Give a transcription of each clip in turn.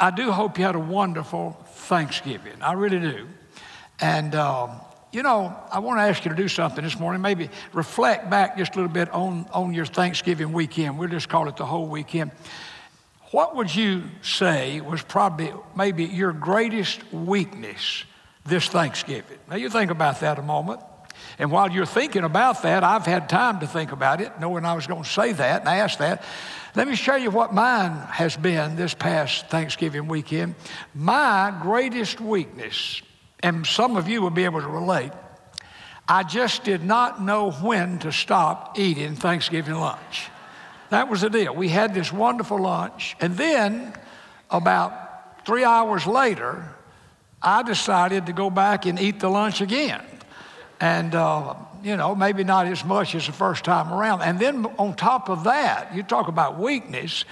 I do hope you had a wonderful Thanksgiving. I really do. And, um, you know, I want to ask you to do something this morning. Maybe reflect back just a little bit on, on your Thanksgiving weekend. We'll just call it the whole weekend. What would you say was probably maybe your greatest weakness this Thanksgiving? Now, you think about that a moment. And while you're thinking about that, I've had time to think about it, knowing I was going to say that and ask that. Let me show you what mine has been this past Thanksgiving weekend. My greatest weakness, and some of you will be able to relate, I just did not know when to stop eating Thanksgiving lunch. That was the deal. We had this wonderful lunch, and then about three hours later, I decided to go back and eat the lunch again. And uh, you know, maybe not as much as the first time around. And then on top of that, you talk about weakness.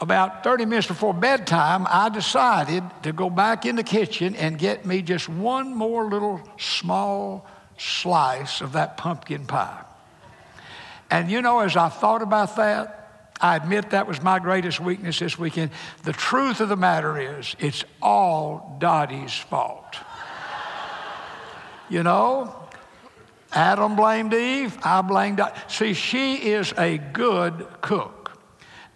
About 30 minutes before bedtime, I decided to go back in the kitchen and get me just one more little small slice of that pumpkin pie. And you know, as I thought about that, I admit that was my greatest weakness this weekend. The truth of the matter is, it's all Dottie's fault. You know, Adam blamed Eve, I blamed. See, she is a good cook.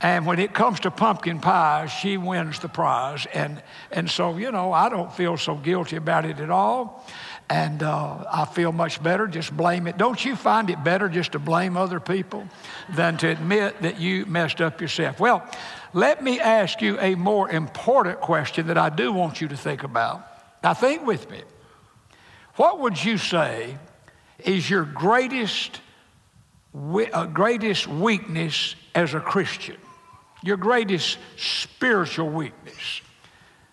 And when it comes to pumpkin pie, she wins the prize. And, and so, you know, I don't feel so guilty about it at all. And uh, I feel much better. Just blame it. Don't you find it better just to blame other people than to admit that you messed up yourself? Well, let me ask you a more important question that I do want you to think about. Now, think with me. What would you say is your greatest, uh, greatest weakness as a Christian, your greatest spiritual weakness.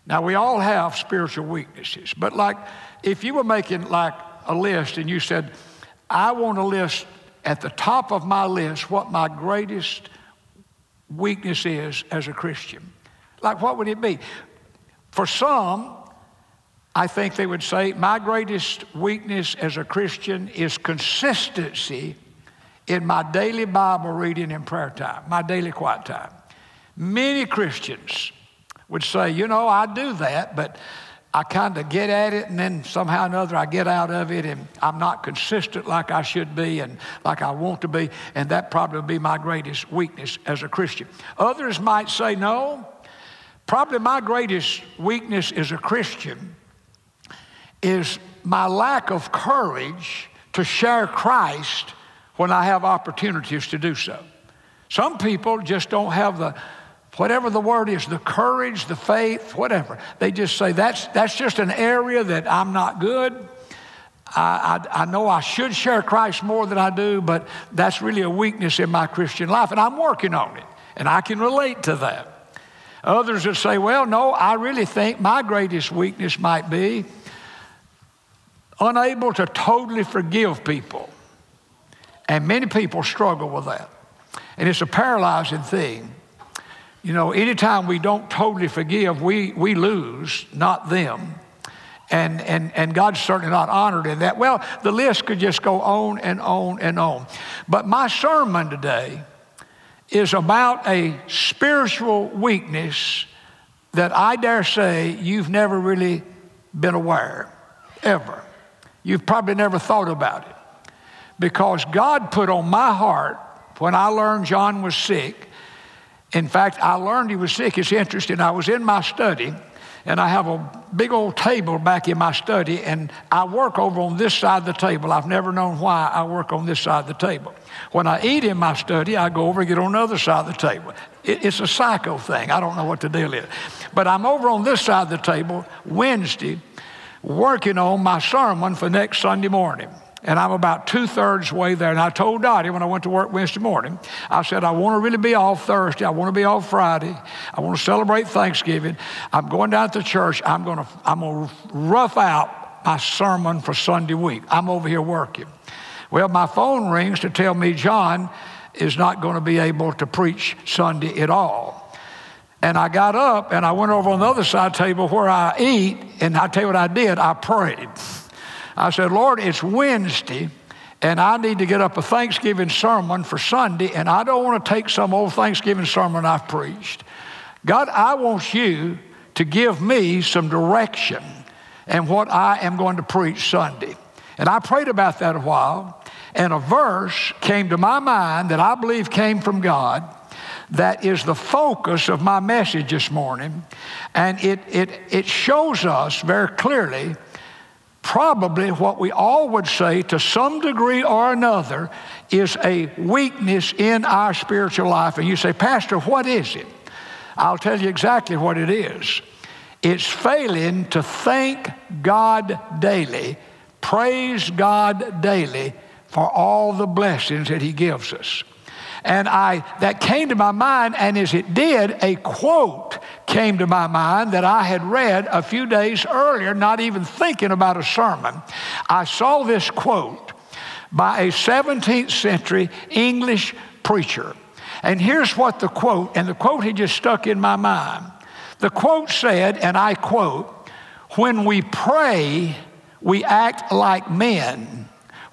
Now, we all have spiritual weaknesses, but like if you were making like a list and you said, I want to list at the top of my list what my greatest weakness is as a Christian, like what would it be? For some, I think they would say, My greatest weakness as a Christian is consistency in my daily Bible reading and prayer time, my daily quiet time. Many Christians would say, You know, I do that, but I kind of get at it and then somehow or another I get out of it and I'm not consistent like I should be and like I want to be, and that probably would be my greatest weakness as a Christian. Others might say, No, probably my greatest weakness as a Christian is my lack of courage to share Christ when I have opportunities to do so. Some people just don't have the, whatever the word is, the courage, the faith, whatever. They just say, that's, that's just an area that I'm not good. I, I, I, know I should share Christ more than I do, but that's really a weakness in my Christian life, and I'm working on it, and I can relate to that. Others would say, well, no, I really think my greatest weakness might be unable to totally forgive people. And many people struggle with that. And it's a paralyzing thing. You know, anytime we don't totally forgive, we, we lose, not them. And, and, and God's certainly not honored in that. Well, the list could just go on and on and on. But my sermon today is about a spiritual weakness that I dare say you've never really been aware, ever. You've probably never thought about it. Because God put on my heart when I learned John was sick. In fact, I learned he was sick. It's interesting. I was in my study, and I have a big old table back in my study, and I work over on this side of the table. I've never known why I work on this side of the table. When I eat in my study, I go over and get on the other side of the table. It's a psycho thing. I don't know what the deal is. But I'm over on this side of the table Wednesday working on my sermon for next Sunday morning. And I'm about two thirds way there. And I told Dottie when I went to work Wednesday morning, I said, I want to really be off Thursday. I want to be off Friday. I want to celebrate Thanksgiving. I'm going down to church. I'm going to, I'm going to rough out my sermon for Sunday week. I'm over here working. Well, my phone rings to tell me John is not going to be able to preach Sunday at all. And I got up and I went over on the other side table where I eat, and I tell you what I did, I prayed. I said, Lord, it's Wednesday, and I need to get up a Thanksgiving sermon for Sunday, and I don't want to take some old Thanksgiving sermon I've preached. God, I want you to give me some direction and what I am going to preach Sunday. And I prayed about that a while, and a verse came to my mind that I believe came from God that is the focus of my message this morning. And it, it, it shows us very clearly probably what we all would say to some degree or another is a weakness in our spiritual life. And you say, Pastor, what is it? I'll tell you exactly what it is. It's failing to thank God daily, praise God daily for all the blessings that He gives us. And I that came to my mind, and as it did, a quote came to my mind that I had read a few days earlier, not even thinking about a sermon. I saw this quote by a 17th century English preacher. And here's what the quote, and the quote had just stuck in my mind. The quote said, and I quote, when we pray, we act like men.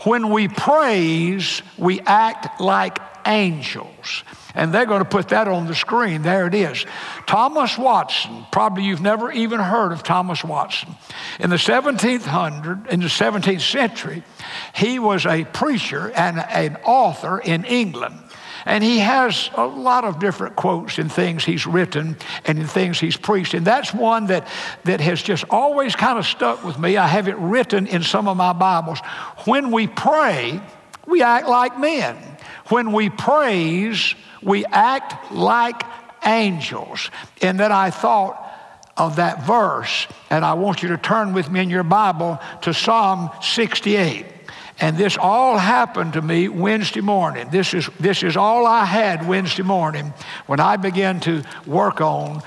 When we praise, we act like angels. And they're going to put that on the screen. There it is. Thomas Watson, probably you've never even heard of Thomas Watson. In the 17th hundred, in the 17th century, he was a preacher and an author in England. And he has a lot of different quotes in things he's written and in things he's preached. And that's one that, that has just always kind of stuck with me. I have it written in some of my Bibles. When we pray, we act like men. When we praise, we act like angels. And then I thought of that verse, and I want you to turn with me in your Bible to Psalm 68. And this all happened to me Wednesday morning. This is, this is all I had Wednesday morning when I began to work on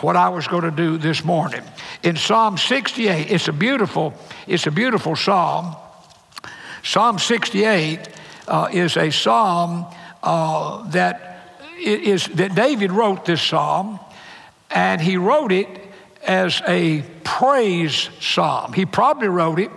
what I was going to do this morning. In Psalm 68, it's a beautiful, it's a beautiful psalm. Psalm 68 uh, is a psalm uh, that is that David wrote this psalm, and he wrote it as a praise psalm. He probably wrote it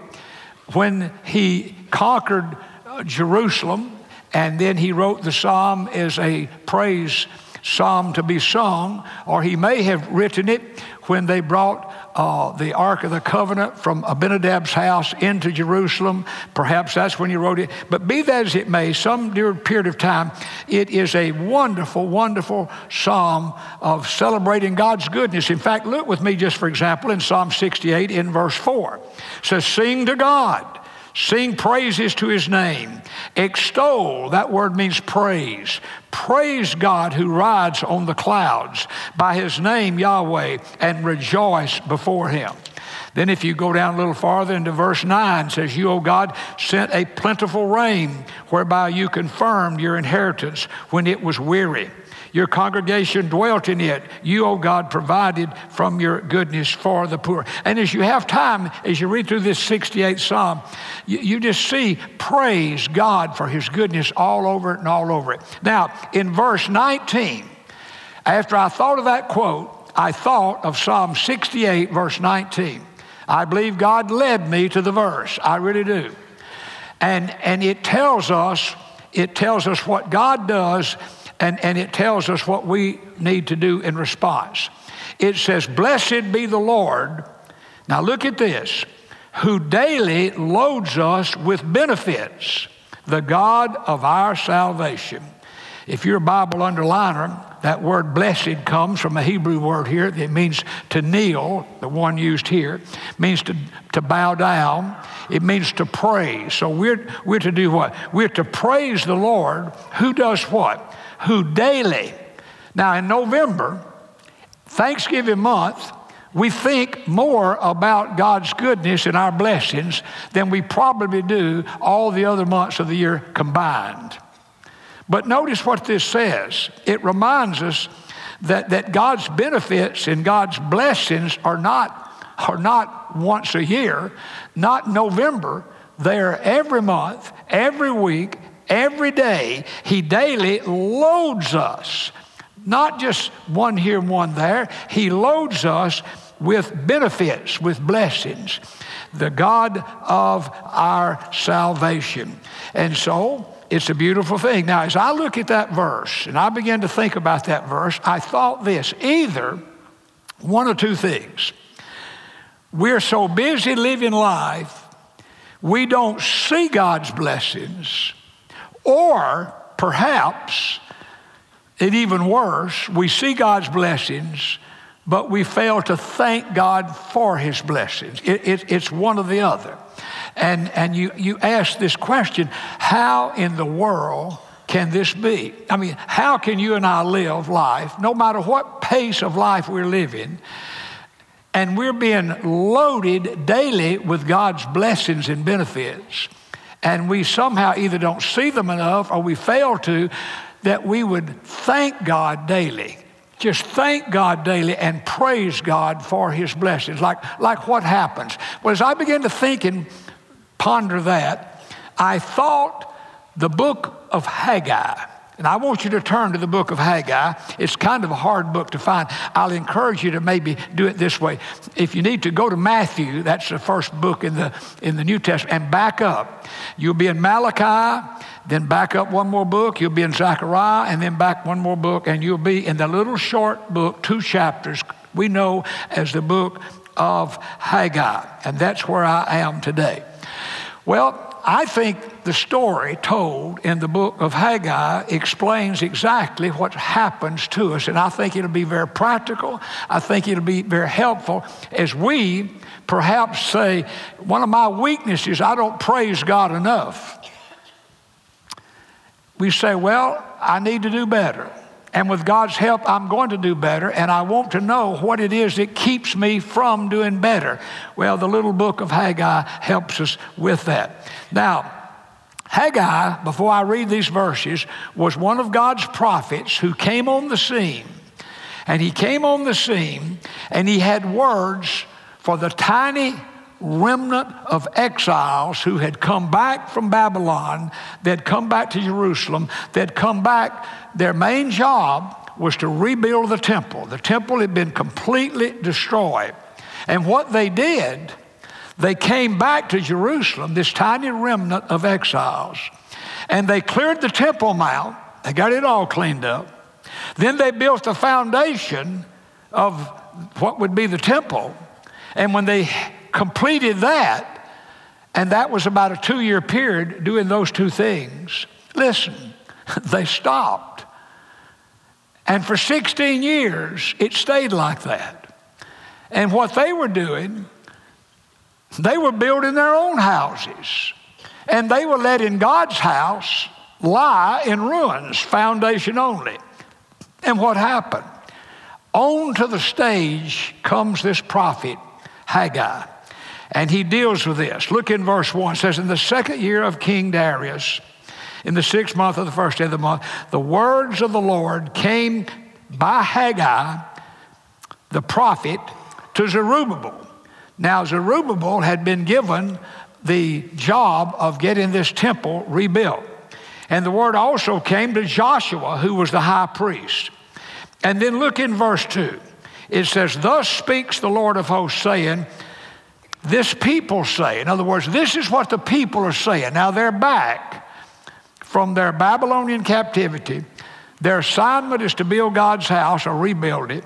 when he conquered uh, Jerusalem, and then he wrote the psalm as a praise psalm to be sung, or he may have written it when they brought uh, the Ark of the Covenant from Abinadab's house into Jerusalem. Perhaps that's when he wrote it. But be that as it may, some period of time, it is a wonderful, wonderful psalm of celebrating God's goodness. In fact, look with me just for example in Psalm 68 in verse 4. It says, Sing to God Sing praises to his name. Extol, that word means praise. Praise God who rides on the clouds by his name, Yahweh, and rejoice before him. Then, if you go down a little farther into verse 9, says, You, O God, sent a plentiful rain whereby you confirmed your inheritance when it was weary. Your congregation dwelt in it. You, O God, provided from your goodness for the poor. And as you have time, as you read through this 68th Psalm, you, you just see praise God for his goodness all over it and all over it. Now, in verse 19, after I thought of that quote, I thought of Psalm 68, verse 19. I believe God led me to the verse. I really do. And, and it tells us, it tells us what God does and, and it tells us what we need to do in response. It says, Blessed be the Lord. Now look at this, who daily loads us with benefits, the God of our salvation. If you're a Bible underliner, that word blessed comes from a Hebrew word here that means to kneel, the one used here, means to, to bow down. It means to praise. So we're, we're to do what? We're to praise the Lord who does what? Who daily, now in November, Thanksgiving month, we think more about God's goodness and our blessings than we probably do all the other months of the year combined. But notice what this says it reminds us that, that God's benefits and God's blessings are not, are not once a year, not November. They're every month, every week, Every day, He daily loads us, not just one here one there. He loads us with benefits, with blessings, the God of our salvation. And so, it's a beautiful thing. Now, as I look at that verse and I began to think about that verse, I thought this either One of two things. We're so busy living life, we don't see God's blessings, or perhaps, and even worse, we see God's blessings, but we fail to thank God for his blessings. It, it, it's one or the other. And, and you, you ask this question how in the world can this be? I mean, how can you and I live life, no matter what pace of life we're living, and we're being loaded daily with God's blessings and benefits, and we somehow either don't see them enough or we fail to, that we would thank God daily. Just thank God daily and praise God for His blessings. Like, like what happens? Well, as I began to think and ponder that, I thought the book of Haggai. And I want you to turn to the book of Haggai. It's kind of a hard book to find. I'll encourage you to maybe do it this way. If you need to go to Matthew, that's the first book in the, in the New Testament, and back up. You'll be in Malachi, then back up one more book. You'll be in Zechariah, and then back one more book, and you'll be in the little short book, two chapters, we know as the book of Haggai. And that's where I am today. Well, I think the story told in the book of Haggai explains exactly what happens to us, and I think it'll be very practical. I think it'll be very helpful as we perhaps say, one of my weaknesses, I don't praise God enough. We say, well, I need to do better. And with God's help, I'm going to do better, and I want to know what it is that keeps me from doing better. Well, the little book of Haggai helps us with that. Now, Haggai, before I read these verses, was one of God's prophets who came on the scene. And he came on the scene and he had words for the tiny remnant of exiles who had come back from Babylon, that come back to Jerusalem, that come back. Their main job was to rebuild the temple. The temple had been completely destroyed. And what they did, they came back to Jerusalem, this tiny remnant of exiles, and they cleared the Temple Mount. They got it all cleaned up. Then they built the foundation of what would be the temple. And when they completed that, and that was about a two year period doing those two things, listen, they stopped. And for 16 years, it stayed like that. And what they were doing, they were building their own houses. And they were letting God's house lie in ruins, foundation only. And what happened? On to the stage comes this prophet, Haggai. And he deals with this. Look in verse 1. It says, In the second year of King Darius, in the sixth month of the first day of the month, the words of the Lord came by Haggai, the prophet, to Zerubbabel. Now, Zerubbabel had been given the job of getting this temple rebuilt. And the word also came to Joshua, who was the high priest. And then look in verse 2. It says, Thus speaks the Lord of hosts, saying, this people say. In other words, this is what the people are saying. Now they're back from their Babylonian captivity. Their assignment is to build God's house or rebuild it.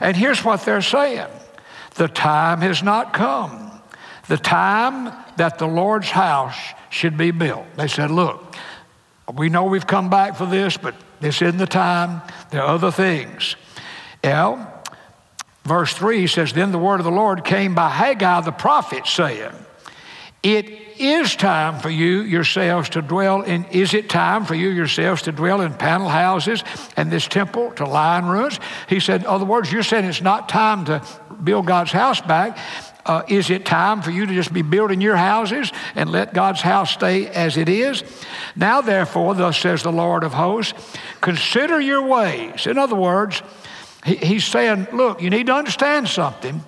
And here's what they're saying the time has not come. The time that the Lord's house should be built. They said, Look, we know we've come back for this, but this isn't the time. There are other things. Well, Verse 3 says, Then the word of the Lord came by Haggai the prophet, saying, It is time for you yourselves to dwell in, is it time for you yourselves to dwell in panel houses and this temple to lie in ruins? He said, in other words, you're saying it's not time to build God's house back. Uh, is it time for you to just be building your houses and let God's house stay as it is? Now, therefore, thus says the Lord of hosts, consider your ways. In other words, he, he's saying, look, you need to understand something.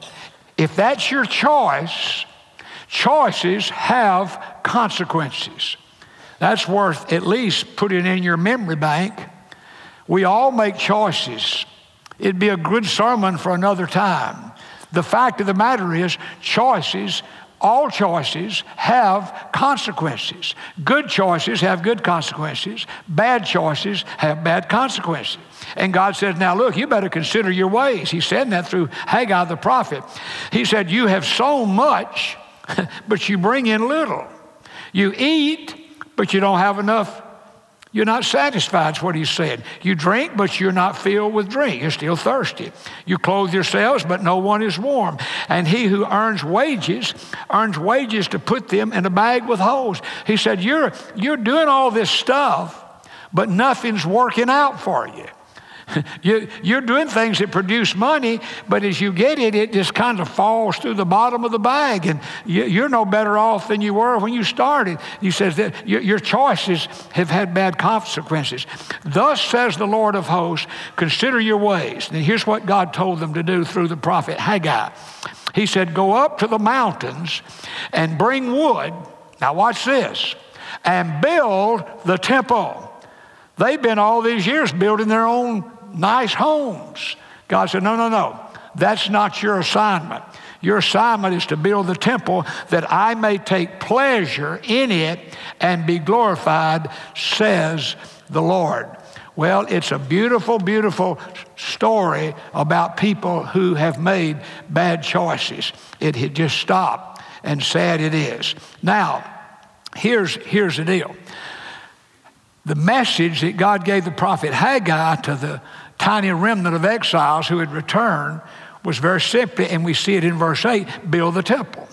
If that's your choice, choices have consequences. That's worth at least putting in your memory bank. We all make choices. It'd be a good sermon for another time. The fact of the matter is, choices all choices have consequences. Good choices have good consequences. Bad choices have bad consequences. And God says, Now look, you better consider your ways. He said that through Haggai the prophet. He said, You have so much, but you bring in little. You eat, but you don't have enough you're not satisfied, is what he said. You drink, but you're not filled with drink. You're still thirsty. You clothe yourselves, but no one is warm. And he who earns wages, earns wages to put them in a bag with holes. He said, You're, you're doing all this stuff, but nothing's working out for you. you, you're doing things that produce money, but as you get it, it just kind of falls through the bottom of the bag, and you, are no better off than you were when you started. He says that your, your choices have had bad consequences. Thus says the Lord of hosts, consider your ways. And here's what God told them to do through the prophet Haggai. He said, Go up to the mountains and bring wood. Now, watch this and build the temple. They've been all these years building their own nice homes. God said, No, no, no. That's not your assignment. Your assignment is to build the temple that I may take pleasure in it and be glorified, says the Lord. Well, it's a beautiful, beautiful story about people who have made bad choices. It had just stopped, and sad it is. Now, here's, here's the deal the message that God gave the prophet Haggai to the tiny remnant of exiles who had returned was very simply, and we see it in verse 8 build the temple.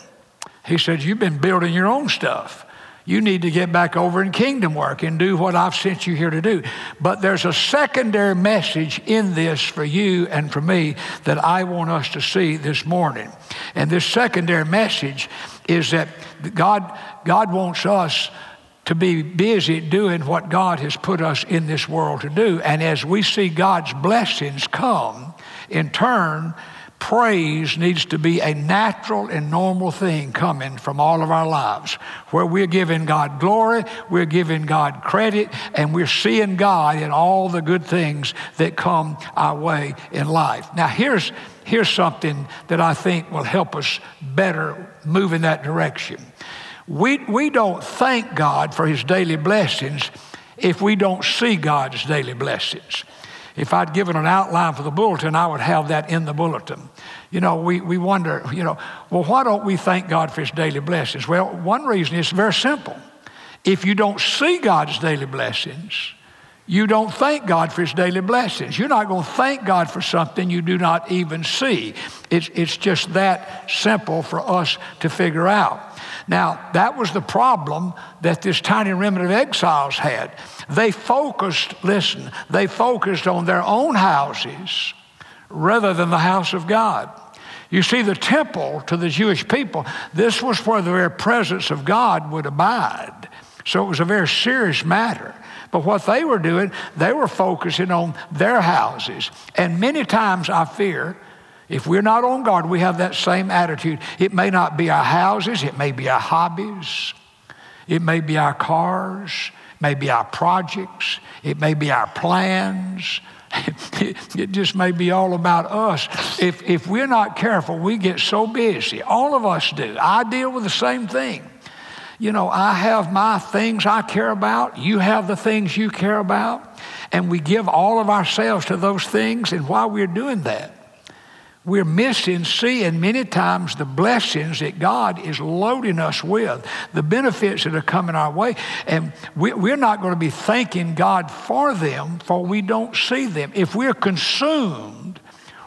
He said, You've been building your own stuff. You need to get back over in kingdom work and do what I've sent you here to do. But there's a secondary message in this for you and for me that I want us to see this morning. And this secondary message is that God, God wants us to be busy doing what God has put us in this world to do. And as we see God's blessings come, in turn, praise needs to be a natural and normal thing coming from all of our lives, where we're giving God glory, we're giving God credit, and we're seeing God in all the good things that come our way in life. Now, here's, here's something that I think will help us better move in that direction. We, we don't thank God for his daily blessings if we don't see God's daily blessings. If I'd given an outline for the bulletin, I would have that in the bulletin. You know, we, we wonder, you know, well, why don't we thank God for his daily blessings? Well, one reason is very simple. If you don't see God's daily blessings, you don't thank God for his daily blessings. You're not going to thank God for something you do not even see. It's, it's just that simple for us to figure out. Now, that was the problem that this tiny remnant of exiles had. They focused, listen, they focused on their own houses rather than the house of God. You see, the temple to the Jewish people, this was where the very presence of God would abide. So it was a very serious matter. But what they were doing, they were focusing on their houses. And many times I fear if we're not on guard, we have that same attitude. It may not be our houses, it may be our hobbies, it may be our cars, it may be our projects, it may be our plans. it just may be all about us. If, if we're not careful, we get so busy. All of us do. I deal with the same thing. You know, I have my things I care about, you have the things you care about, and we give all of ourselves to those things. And while we're doing that, we're missing seeing many times the blessings that God is loading us with, the benefits that are coming our way. And we, are not going to be thanking God for them, for we don't see them. If we're consumed,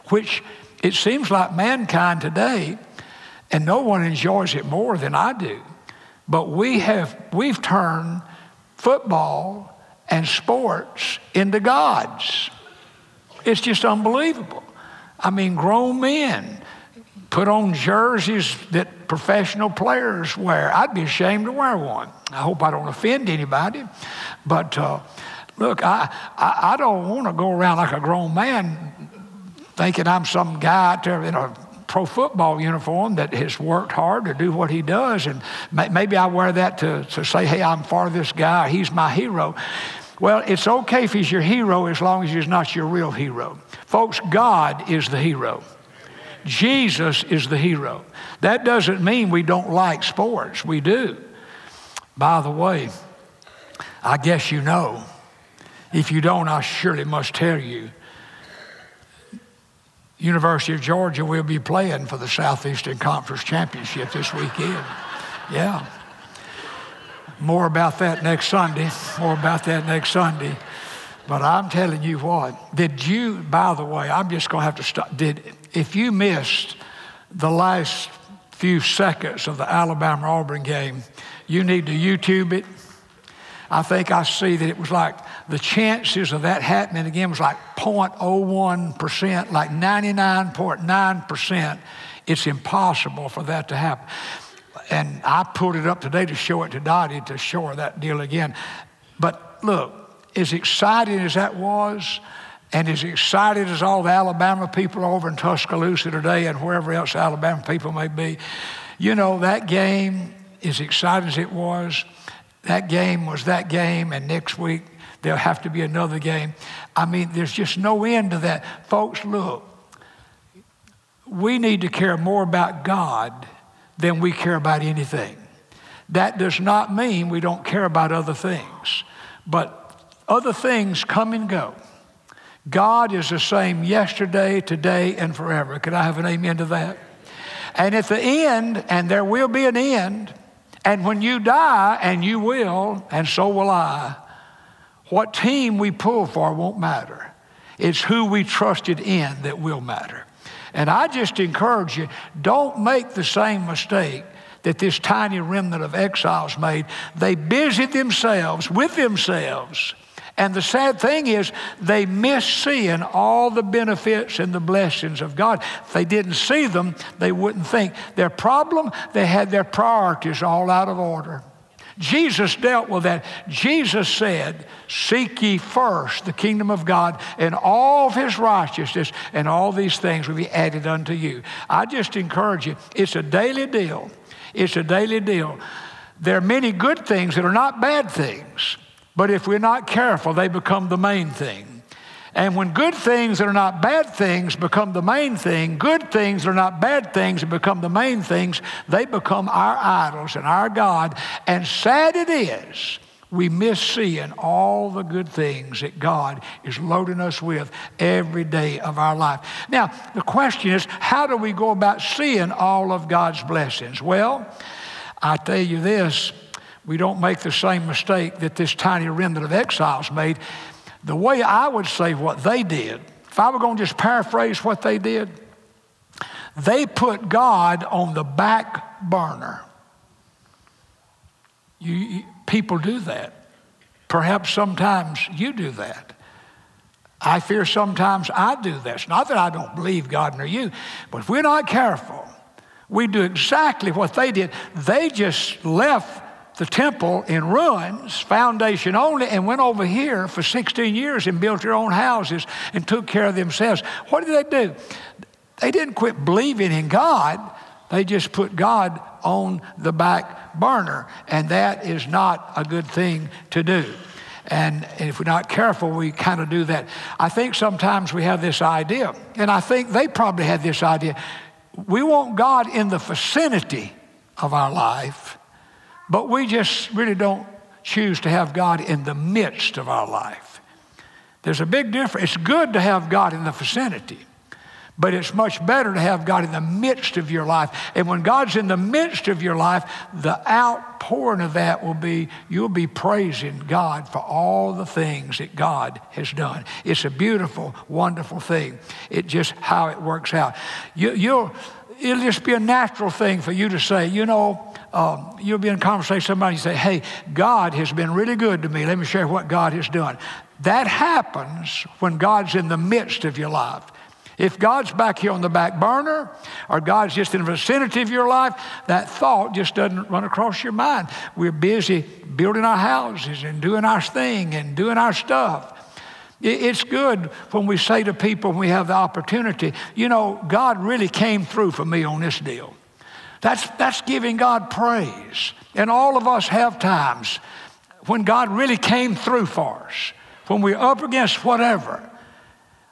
which it seems like mankind today, and no one enjoys it more than I do, but we have, we've turned football and sports into gods. It's just unbelievable. I mean, grown men put on jerseys that professional players wear. I'd be ashamed to wear one. I hope I don't offend anybody. But uh, look, I, I, I don't want to go around like a grown man thinking I'm some guy out there in a pro football uniform that has worked hard to do what he does. And maybe I wear that to, to say, hey, I'm for this guy, he's my hero. Well, it's okay if he's your hero as long as he's not your real hero. Folks, God is the hero. Jesus is the hero. That doesn't mean we don't like sports. We do. By the way, I guess you know. If you don't, I surely must tell you. University of Georgia will be playing for the Southeastern Conference Championship this weekend. Yeah. More about that next Sunday. More about that next Sunday. But I'm telling you what, did you, by the way, I'm just going to have to stop. Did, if you missed the last few seconds of the Alabama Auburn game, you need to YouTube it. I think I see that it was like the chances of that happening again was like 0.01%, like 99.9%. It's impossible for that to happen. And I pulled it up today to show it to Dottie to show her that deal again. But look, as exciting as that was, and as excited as all the Alabama people over in Tuscaloosa today and wherever else Alabama people may be, you know, that game, as exciting as it was, that game was that game, and next week there'll have to be another game. I mean, there's just no end to that. Folks, look, we need to care more about God than we care about anything. That does not mean we don't care about other things, but other things come and go. God is the same yesterday, today, and forever. Can I have an amen to that? And at the end, and there will be an end, and when you die, and you will, and so will I, what team we pull for won't matter. It's who we trusted in that will matter. And I just encourage you don't make the same mistake that this tiny remnant of exiles made. They busied themselves with themselves and the sad thing is, they miss seeing all the benefits and the blessings of God. If they didn't see them, they wouldn't think. Their problem, they had their priorities all out of order. Jesus dealt with that. Jesus said, Seek ye first the kingdom of God and all of his righteousness, and all these things will be added unto you. I just encourage you, it's a daily deal. It's a daily deal. There are many good things that are not bad things. But if we're not careful, they become the main thing. And when good things that are not bad things become the main thing, good things that are not bad things that become the main things, they become our idols and our God. And sad it is, we miss seeing all the good things that God is loading us with every day of our life. Now, the question is, how do we go about seeing all of God's blessings? Well, I tell you this we don't make the same mistake that this tiny remnant of exiles made. The way I would say what they did, if I were going to just paraphrase what they did, they put God on the back burner. You, you, people do that. Perhaps sometimes you do that. I fear sometimes I do this. Not that I don't believe God nor you, but if we're not careful, we do exactly what they did. They just left the temple in ruins, foundation only, and went over here for 16 years and built their own houses and took care of themselves. What did they do? They didn't quit believing in God, they just put God on the back burner, and that is not a good thing to do. And if we're not careful, we kind of do that. I think sometimes we have this idea, and I think they probably had this idea. We want God in the vicinity of our life, but we just really don't choose to have God in the midst of our life. There's a big difference. It's good to have God in the vicinity, but it's much better to have God in the midst of your life. And when God's in the midst of your life, the outpouring of that will be you'll be praising God for all the things that God has done. It's a beautiful, wonderful thing. It just how it works out. You, you'll it'll just be a natural thing for you to say, you know, um, you'll be in conversation with somebody and say, hey, God has been really good to me. Let me share what God has done. That happens when God's in the midst of your life. If God's back here on the back burner or God's just in the vicinity of your life, that thought just doesn't run across your mind. We're busy building our houses and doing our thing and doing our stuff. It's good when we say to people when we have the opportunity, you know, God really came through for me on this deal. That's, that's giving God praise. And all of us have times when God really came through for us, when we're up against whatever.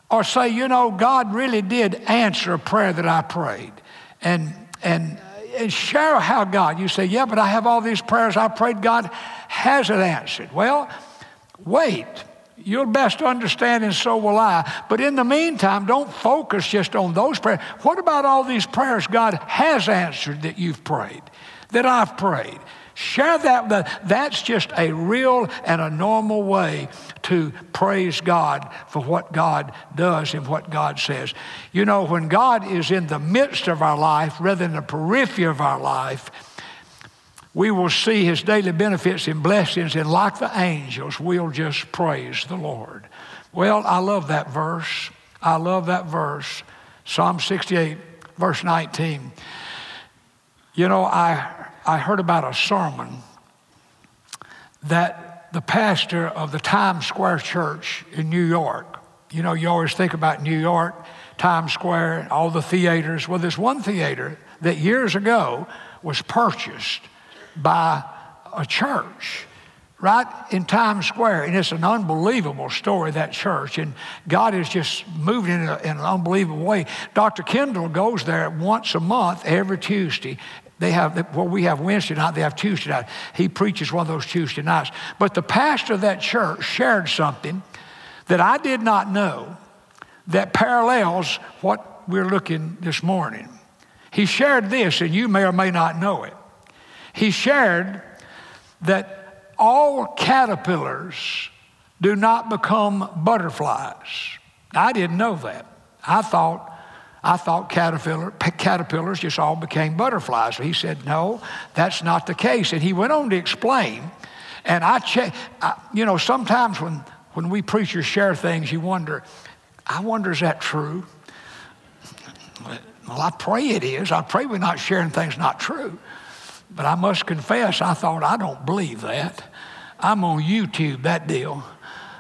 Or say, you know, God really did answer a prayer that I prayed. And, and, and share how God, you say, yeah, but I have all these prayers I prayed, God hasn't answered. Well, wait. You'll best understand, and so will I. But in the meantime, don't focus just on those prayers. What about all these prayers God has answered that you've prayed, that I've prayed? Share that. That's just a real and a normal way to praise God for what God does and what God says. You know, when God is in the midst of our life rather than the periphery of our life, we will see his daily benefits and blessings, and like the angels, we'll just praise the Lord. Well, I love that verse. I love that verse. Psalm 68, verse 19. You know, I I heard about a sermon that the pastor of the Times Square Church in New York, you know, you always think about New York, Times Square, all the theaters. Well, there's one theater that years ago was purchased by a church right in Times Square. And it's an unbelievable story, that church. And God is just moving in, a, in, an unbelievable way. Dr. Kendall goes there once a month, every Tuesday, they have, well, we have Wednesday night, they have Tuesday night. He preaches one of those Tuesday nights. But the pastor of that church shared something that I did not know that parallels what we're looking this morning. He shared this, and you may or may not know it. He shared that all caterpillars do not become butterflies. I didn't know that. I thought I thought caterpillar, caterpillars just all became butterflies. He said, no, that's not the case. And he went on to explain. And I check, you know, sometimes when, when we preachers share things, you wonder, I wonder, is that true? Well, I pray it is. I pray we're not sharing things not true. But I must confess, I thought, I don't believe that. I'm on YouTube, that deal.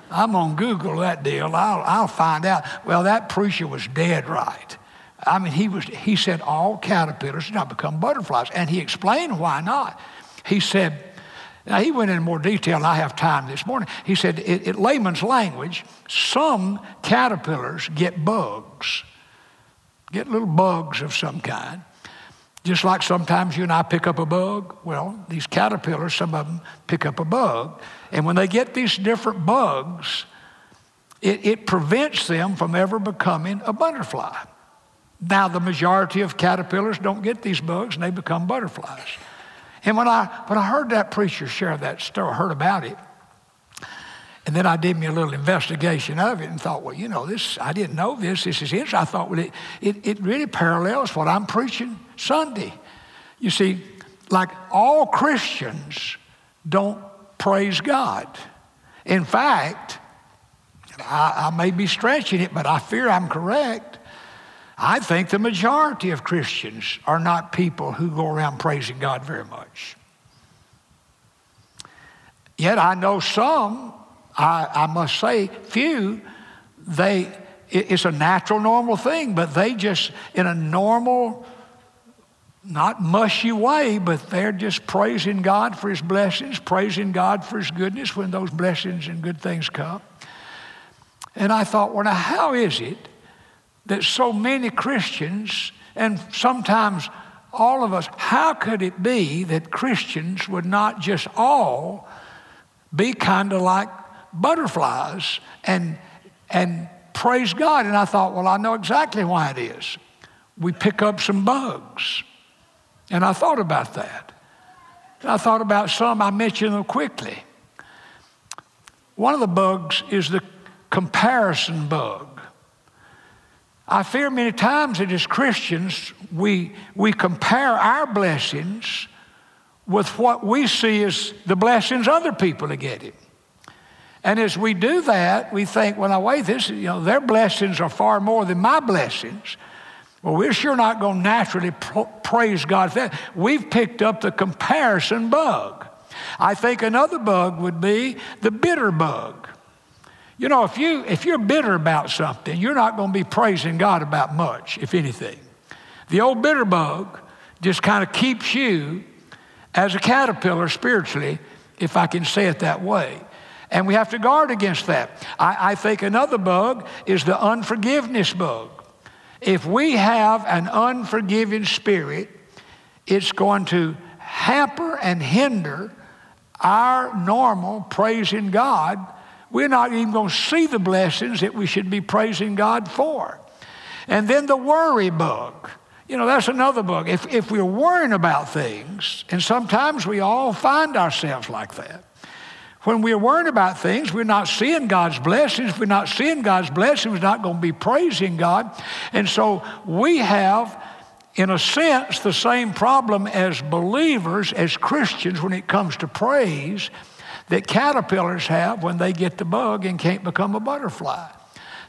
I'm on Google, that deal. I'll, I'll find out. Well, that preacher was dead right. I mean, he, was, he said all caterpillars do not become butterflies. And he explained why not. He said, now he went into more detail, and I have time this morning. He said, in, layman's language, some caterpillars get bugs, get little bugs of some kind. Just like sometimes you and I pick up a bug. Well, these caterpillars, some of them pick up a bug. And when they get these different bugs, it, it prevents them from ever becoming a butterfly. Now, the majority of caterpillars don't get these bugs and they become butterflies. And when I, when I heard that preacher share that story, heard about it, and then I did me a little investigation of it and thought, well, you know, this, I didn't know this. This is interesting. I thought, well, it, it, it really parallels what I'm preaching Sunday. You see, like all Christians don't praise God. In fact, I, I may be stretching it, but I fear I'm correct. I think the majority of Christians are not people who go around praising God very much. Yet I know some, I, I must say, few, they, it's a natural, normal thing, but they just, in a normal, not mushy way, but they're just praising God for His blessings, praising God for His goodness when those blessings and good things come. And I thought, well, now, how is it that so many Christians, and sometimes all of us, how could it be that Christians would not just all be kind of like butterflies and, and praise God? And I thought, well, I know exactly why it is. We pick up some bugs. And I thought about that. And I thought about some, I mentioned them quickly. One of the bugs is the comparison bug. I fear many times that as Christians, we, we compare our blessings with what we see as the blessings other people are getting. And as we do that, we think, well, now wait, this, you know, their blessings are far more than my blessings. Well, we're sure not going to naturally pro- praise God for that. We've picked up the comparison bug. I think another bug would be the bitter bug. You know, if, you, if you're bitter about something, you're not going to be praising God about much, if anything. The old bitter bug just kind of keeps you as a caterpillar spiritually, if I can say it that way. And we have to guard against that. I, I think another bug is the unforgiveness bug. If we have an unforgiving spirit, it's going to hamper and hinder our normal praising God. We're not even going to see the blessings that we should be praising God for. And then the worry bug. You know, that's another bug. If, if we're worrying about things, and sometimes we all find ourselves like that. When we're worrying about things, we're not seeing God's blessings. We're not seeing God's blessings. We're not going to be praising God. And so we have, in a sense, the same problem as believers, as Christians, when it comes to praise, that caterpillars have when they get the bug and can't become a butterfly.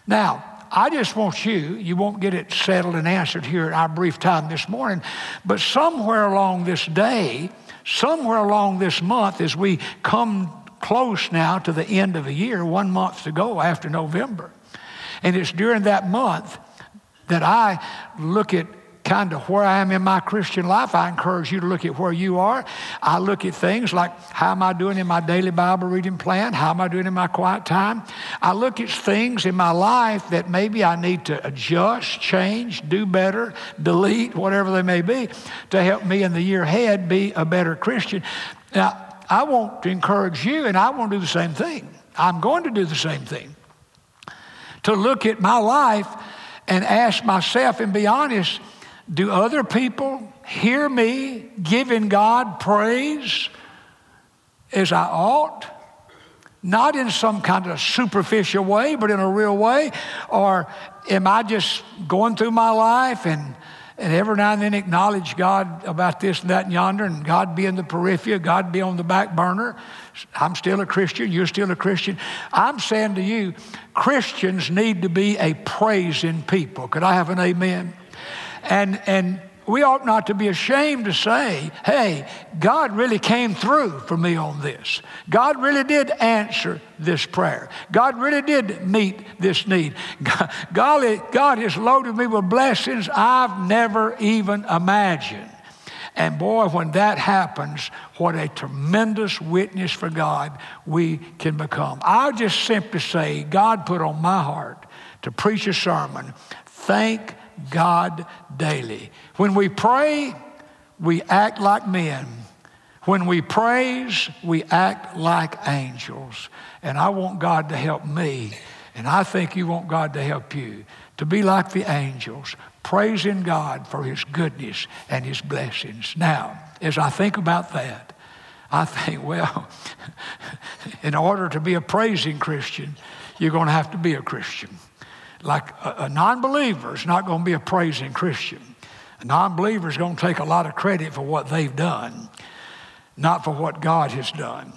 Now, I just want you, you won't get it settled and answered here in our brief time this morning, but somewhere along this day, somewhere along this month, as we come close now to the end of the year, one month to go after November. And it's during that month that I look at kind of where I am in my Christian life. I encourage you to look at where you are. I look at things like how am I doing in my daily Bible reading plan? How am I doing in my quiet time? I look at things in my life that maybe I need to adjust, change, do better, delete, whatever they may be, to help me in the year ahead be a better Christian. Now, I want to encourage you, and I want to do the same thing. I'm going to do the same thing. To look at my life and ask myself and be honest do other people hear me giving God praise as I ought? Not in some kind of superficial way, but in a real way? Or am I just going through my life and and every now and then acknowledge God about this and that and yonder, and God be in the periphery, God be on the back burner. I'm still a Christian, you're still a Christian. I'm saying to you, Christians need to be a praising people. Could I have an amen? And, and we ought not to be ashamed to say, hey, God really came through for me on this. God really did answer this prayer. God really did meet this need. God, God has loaded me with blessings I've never even imagined. And boy, when that happens, what a tremendous witness for God we can become. I'll just simply say, God put on my heart to preach a sermon. Thank God daily. When we pray, we act like men. When we praise, we act like angels. And I want God to help me, and I think you want God to help you, to be like the angels, praising God for His goodness and His blessings. Now, as I think about that, I think, well, in order to be a praising Christian, you're going to have to be a Christian. Like a, a non believer is not going to be a praising Christian. A non believer is going to take a lot of credit for what they've done, not for what God has done.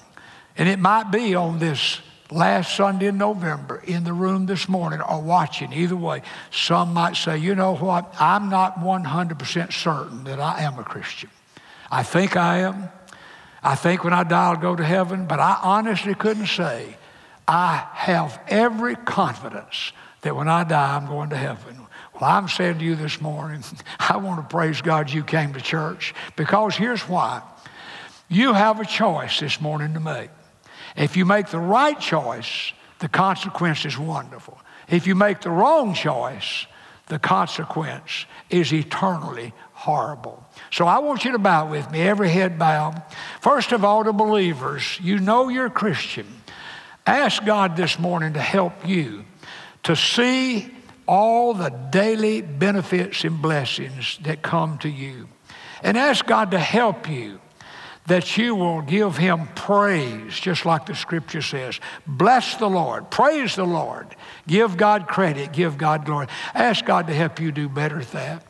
And it might be on this last Sunday in November in the room this morning or watching, either way, some might say, you know what, I'm not 100% certain that I am a Christian. I think I am. I think when I die, I'll go to heaven, but I honestly couldn't say. I have every confidence that when I die, I'm going to heaven. Well, I'm saying to you this morning, I want to praise God you came to church because here's why. You have a choice this morning to make. If you make the right choice, the consequence is wonderful. If you make the wrong choice, the consequence is eternally horrible. So I want you to bow with me, every head bowed. First of all, to believers, you know you're Christian. Ask God this morning to help you to see all the daily benefits and blessings that come to you. And ask God to help you that you will give him praise, just like the scripture says. Bless the Lord, praise the Lord, give God credit, give God glory. Ask God to help you do better at that.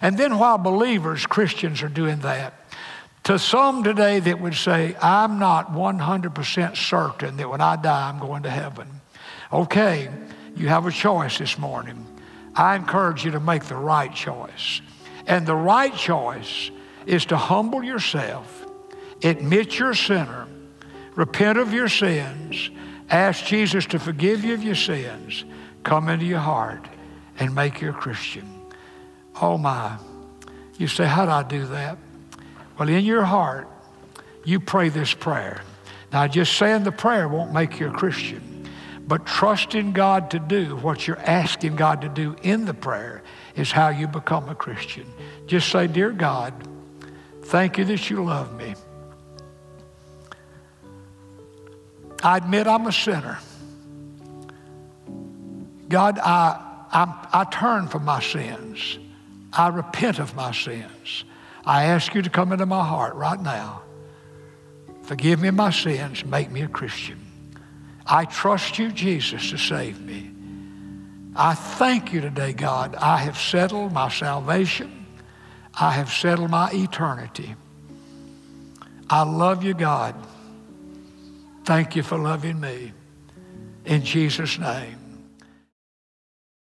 And then while believers, Christians, are doing that, to some today that would say, I'm not 100% certain that when I die, I'm going to heaven. Okay, you have a choice this morning. I encourage you to make the right choice. And the right choice is to humble yourself, admit you're a sinner, repent of your sins, ask Jesus to forgive you of your sins, come into your heart, and make you a Christian. Oh my. You say, How do I do that? Well, in your heart, you pray this prayer. Now, just saying the prayer won't make you a Christian, but trusting God to do what you're asking God to do in the prayer is how you become a Christian. Just say, Dear God, thank you that you love me. I admit I'm a sinner. God, I, I, I turn from my sins. I repent of my sins. I ask you to come into my heart right now. Forgive me my sins. Make me a Christian. I trust you, Jesus, to save me. I thank you today, God. I have settled my salvation. I have settled my eternity. I love you, God. Thank you for loving me. In Jesus' name.